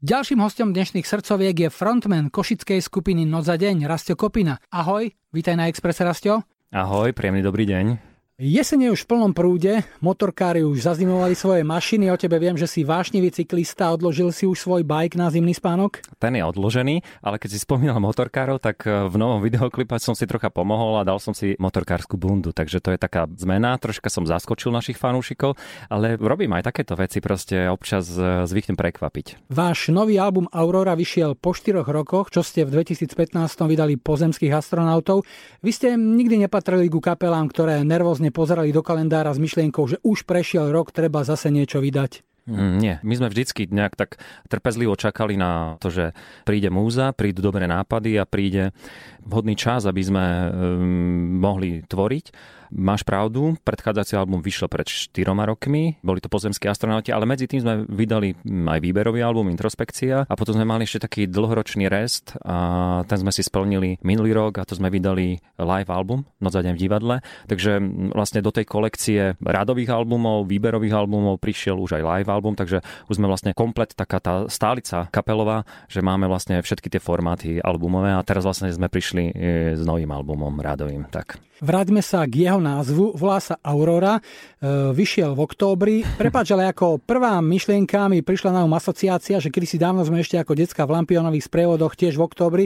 Ďalším hostom dnešných srdcoviek je frontman košickej skupiny Noc za deň, Rastio Kopina. Ahoj, vítaj na Expresse Rastio. Ahoj, príjemný dobrý deň. Jesene už v plnom prúde, motorkári už zazimovali svoje mašiny, o tebe viem, že si vášnivý cyklista, odložil si už svoj bike na zimný spánok? Ten je odložený, ale keď si spomínal motorkárov, tak e, v novom videoklipe som si trocha pomohol a dal som si motorkárskú bundu, takže to je taká zmena, troška som zaskočil našich fanúšikov, ale robím aj takéto veci, proste občas e, zvyknem prekvapiť. Váš nový album Aurora vyšiel po 4 rokoch, čo ste v 2015 vydali pozemských astronautov. Vy ste nikdy nepatrili ku kapelám, ktoré nervózne pozerali do kalendára s myšlienkou, že už prešiel rok, treba zase niečo vydať? Mm, nie, my sme vždycky nejak tak trpezlivo čakali na to, že príde múza, prídu dobré nápady a príde vhodný čas, aby sme um, mohli tvoriť Máš pravdu, predchádzajúci album vyšiel pred 4 rokmi, boli to pozemskí astronauti, ale medzi tým sme vydali aj výberový album Introspekcia a potom sme mali ešte taký dlhoročný rest a ten sme si splnili minulý rok a to sme vydali live album Noc za deň v divadle. Takže vlastne do tej kolekcie radových albumov, výberových albumov prišiel už aj live album, takže už sme vlastne komplet taká tá stálica kapelová, že máme vlastne všetky tie formáty albumové a teraz vlastne sme prišli e, s novým albumom radovým. Tak. Vráťme sa k jeho názvu, volá sa Aurora, e, vyšiel v októbri. Prepač, ale ako prvá myšlienka mi prišla na um asociácia, že kedy si dávno sme ešte ako decka v lampionových sprievodoch tiež v októbri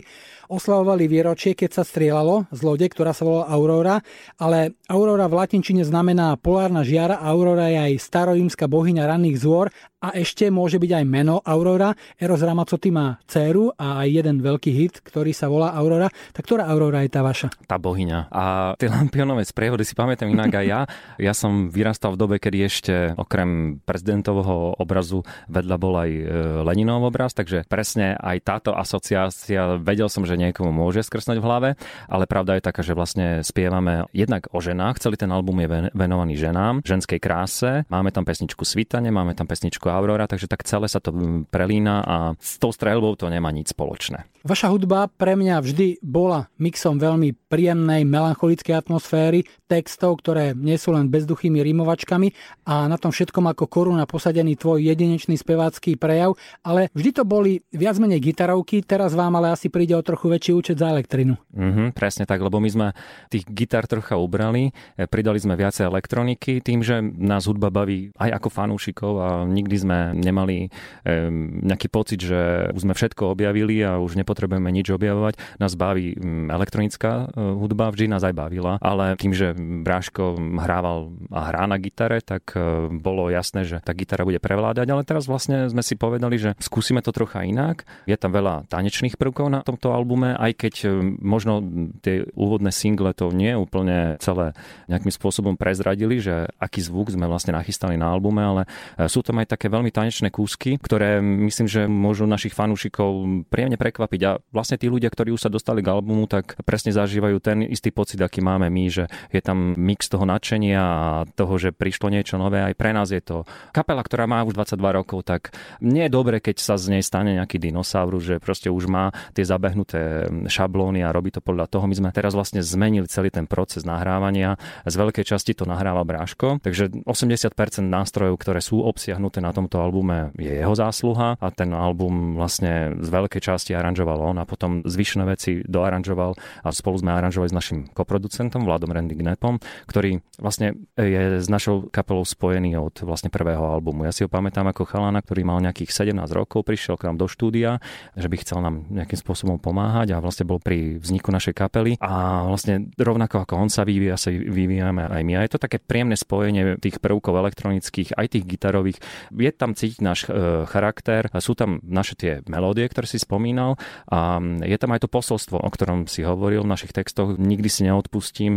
oslavovali výročie, keď sa strieľalo z lode, ktorá sa volala Aurora, ale Aurora v latinčine znamená polárna žiara, Aurora je aj starorímska bohyňa ranných zôr a ešte môže byť aj meno Aurora. Eros Ramazzotti má dceru a aj jeden veľký hit, ktorý sa volá Aurora. Tak ktorá Aurora je tá vaša? Tá bohyňa. A tie lampionové sprievody si pamätám inak aj ja. Ja som vyrastal v dobe, kedy ešte okrem prezidentovho obrazu vedľa bol aj e, Leninov obraz, takže presne aj táto asociácia, vedel som, že niekomu môže skrsnúť v hlave, ale pravda je taká, že vlastne spievame jednak o ženách, celý ten album je venovaný ženám, ženskej kráse, máme tam pesničku Svitanie, máme tam pesničku Aurora, takže tak celé sa to prelína a s tou streľbou to nemá nič spoločné. Vaša hudba pre mňa vždy bola mixom veľmi príjemnej, melancholickej atmosféry, textov, ktoré nie sú len bezduchými rimovačkami a na tom všetkom ako koruna posadený tvoj jedinečný spevácky prejav, ale vždy to boli viac menej gitarovky, teraz vám ale asi príde o trochu väčší účet za elektrinu. Mm-hmm, presne tak, lebo my sme tých gitar trocha ubrali, e, pridali sme viacej elektroniky, tým, že nás hudba baví aj ako fanúšikov a nikdy sme nemali um, nejaký pocit, že už sme všetko objavili a už nepotrebujeme nič objavovať. Nás baví um, elektronická uh, hudba, vždy nás aj bavila, ale tým, že Bráško hrával a hrá na gitare, tak uh, bolo jasné, že tá gitara bude prevládať, ale teraz vlastne sme si povedali, že skúsime to trocha inak. Je tam veľa tanečných prvkov na tomto albume, aj keď um, možno tie úvodné single to nie úplne celé nejakým spôsobom prezradili, že aký zvuk sme vlastne nachystali na albume, ale sú tam aj také veľmi tanečné kúsky, ktoré myslím, že môžu našich fanúšikov príjemne prekvapiť. A vlastne tí ľudia, ktorí už sa dostali k albumu, tak presne zažívajú ten istý pocit, aký máme my, že je tam mix toho nadšenia a toho, že prišlo niečo nové. Aj pre nás je to kapela, ktorá má už 22 rokov, tak nie je dobre, keď sa z nej stane nejaký dinosaurus, že proste už má tie zabehnuté šablóny a robí to podľa toho. My sme teraz vlastne zmenili celý ten proces nahrávania. Z veľkej časti to nahráva Bráško, takže 80% nástrojov, ktoré sú obsiahnuté na tomto albume je jeho zásluha a ten album vlastne z veľkej časti aranžoval on a potom zvyšné veci doaranžoval a spolu sme aranžovali s našim koproducentom Vladom Randy Gnepom, ktorý vlastne je s našou kapelou spojený od vlastne prvého albumu. Ja si ho pamätám ako chalana, ktorý mal nejakých 17 rokov, prišiel k nám do štúdia, že by chcel nám nejakým spôsobom pomáhať a vlastne bol pri vzniku našej kapely a vlastne rovnako ako on sa vyvíja, sa vyvíjame aj my. A je to také príjemné spojenie tých prvkov elektronických, aj tých gitarových je tam cítiť náš e, charakter, sú tam naše tie melódie, ktoré si spomínal a je tam aj to posolstvo, o ktorom si hovoril v našich textoch. Nikdy si neodpustím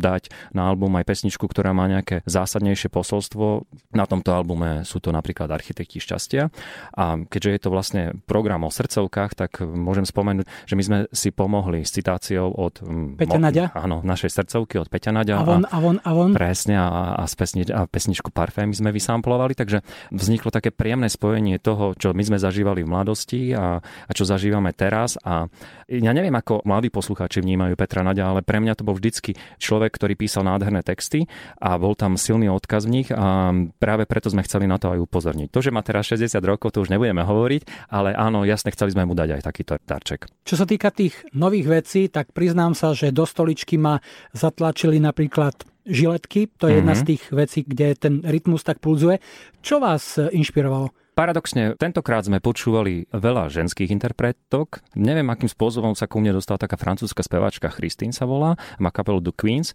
dať na album aj pesničku, ktorá má nejaké zásadnejšie posolstvo. Na tomto albume sú to napríklad Architekti šťastia a keďže je to vlastne program o srdcovkách, tak môžem spomenúť, že my sme si pomohli s citáciou od Peťa Nadia? Áno, našej srdcovky od Peťa Nadia. Avon, a, avon, avon. Presne a, a, pesni, a pesničku Parfém sme vysamplovali, takže vzniklo také príjemné spojenie toho, čo my sme zažívali v mladosti a, a čo zažívame máme teraz a ja neviem, ako mladí poslucháči vnímajú Petra Nadia, ale pre mňa to bol vždycky človek, ktorý písal nádherné texty a bol tam silný odkaz v nich a práve preto sme chceli na to aj upozorniť. To, že má teraz 60 rokov, to už nebudeme hovoriť, ale áno, jasne, chceli sme mu dať aj takýto darček. Čo sa týka tých nových vecí, tak priznám sa, že do stoličky ma zatlačili napríklad žiletky, to je mm-hmm. jedna z tých vecí, kde ten rytmus tak pulzuje. Čo vás inšpirovalo? Paradoxne, tentokrát sme počúvali veľa ženských interpretok. Neviem, akým spôsobom sa ku mne dostala taká francúzska speváčka Christine sa volá, má kapelu The Queens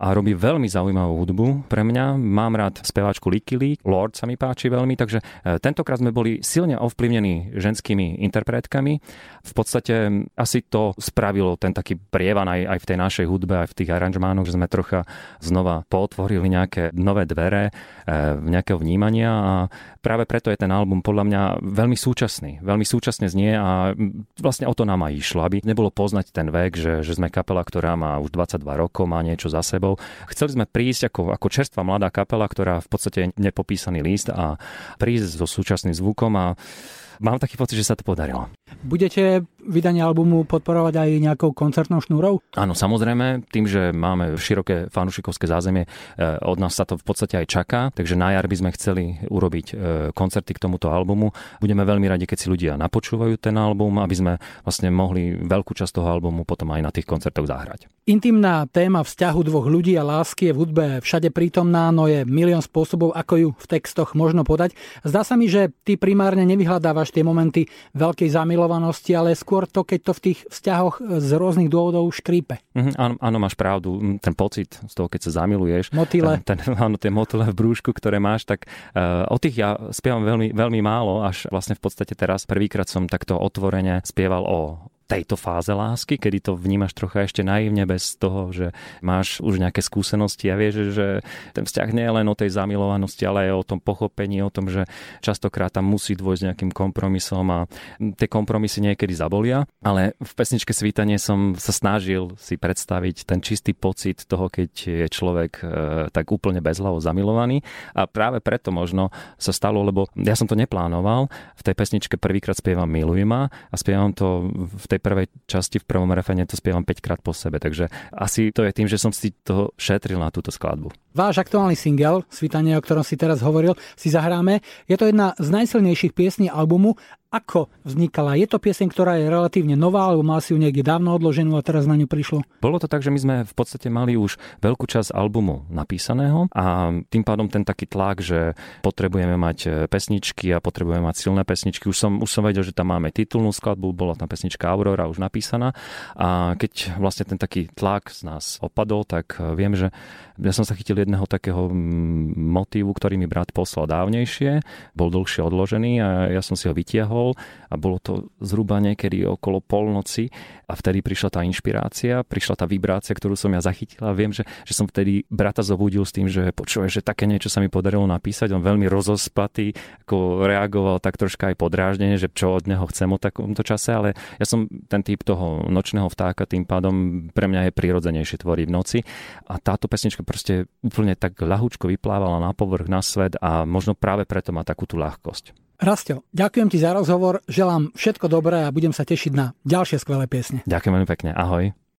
a robí veľmi zaujímavú hudbu pre mňa. Mám rád speváčku Licky Lee, Lord sa mi páči veľmi, takže e, tentokrát sme boli silne ovplyvnení ženskými interpretkami. V podstate asi to spravilo ten taký prievan aj, aj v tej našej hudbe, aj v tých aranžmánoch, že sme trocha znova potvorili nejaké nové dvere e, nejakého vnímania a práve preto je ten album podľa mňa veľmi súčasný. Veľmi súčasne znie a vlastne o to nám aj išlo, aby nebolo poznať ten vek, že, že sme kapela, ktorá má už 22 rokov, má niečo za sebou. Chceli sme prísť ako, ako čerstvá mladá kapela, ktorá v podstate nepopísaný list a prísť so súčasným zvukom a mám taký pocit, že sa to podarilo. Budete vydanie albumu podporovať aj nejakou koncertnou šnúrou? Áno, samozrejme, tým, že máme široké fanúšikovské zázemie, eh, od nás sa to v podstate aj čaká, takže na jar by sme chceli urobiť eh, koncerty k tomuto albumu. Budeme veľmi radi, keď si ľudia napočúvajú ten album, aby sme vlastne mohli veľkú časť toho albumu potom aj na tých koncertoch zahrať. Intimná téma vzťahu dvoch ľudí a lásky je v hudbe všade prítomná, no je milión spôsobov, ako ju v textoch možno podať. Zdá sa mi, že ty primárne nevyhľadávaš tie momenty veľkej zamilovanosti, ale skôr to, keď to v tých vzťahoch z rôznych dôvodov škrípe. Mm, áno, áno, máš pravdu. Ten pocit z toho, keď sa zamiluješ. Motile. Ten, áno, tie motile v brúšku, ktoré máš, tak uh, o tých ja spievam veľmi, veľmi málo, až vlastne v podstate teraz prvýkrát som takto otvorene spieval o tejto fáze lásky, kedy to vnímaš trocha ešte naivne bez toho, že máš už nejaké skúsenosti a vieš, že ten vzťah nie je len o tej zamilovanosti, ale aj o tom pochopení, o tom, že častokrát tam musí dôjsť nejakým kompromisom a tie kompromisy niekedy zabolia, ale v pesničke Svítanie som sa snažil si predstaviť ten čistý pocit toho, keď je človek e, tak úplne bezhlavo zamilovaný. A práve preto možno sa stalo, lebo ja som to neplánoval, v tej pesničke prvýkrát spievam Miluj ma a spievam to v tej prvej časti, v prvom refene to spievam 5 krát po sebe, takže asi to je tým, že som si to šetril na túto skladbu. Váš aktuálny single, Svitanie, o ktorom si teraz hovoril, si zahráme. Je to jedna z najsilnejších piesní albumu ako vznikala? Je to pieseň, ktorá je relatívne nová, alebo mal si ju niekde dávno odloženú a teraz na ňu prišlo? Bolo to tak, že my sme v podstate mali už veľkú časť albumu napísaného a tým pádom ten taký tlak, že potrebujeme mať e, pesničky a potrebujeme mať silné pesničky. Už som, už som vedel, že tam máme titulnú skladbu, bola tam pesnička Aurora už napísaná a keď vlastne ten taký tlak z nás opadol, tak e, viem, že ja som sa chytil jedného takého motívu, ktorý mi brat poslal dávnejšie, bol dlhšie odložený a ja som si ho vytiahol bol a bolo to zhruba niekedy okolo polnoci a vtedy prišla tá inšpirácia, prišla tá vibrácia, ktorú som ja zachytil a viem, že, že som vtedy brata zobudil s tým, že počuje, že také niečo sa mi podarilo napísať, on veľmi rozospatý, ako reagoval tak troška aj podráždenie, že čo od neho chcem o takomto čase, ale ja som ten typ toho nočného vtáka, tým pádom pre mňa je prirodzenejšie tvoriť v noci. A táto pesnička proste úplne tak ľahúčko vyplávala na povrch, na svet a možno práve preto má takú tú ľahkosť. Rastio, ďakujem ti za rozhovor, želám všetko dobré a budem sa tešiť na ďalšie skvelé piesne. Ďakujem veľmi pekne, ahoj.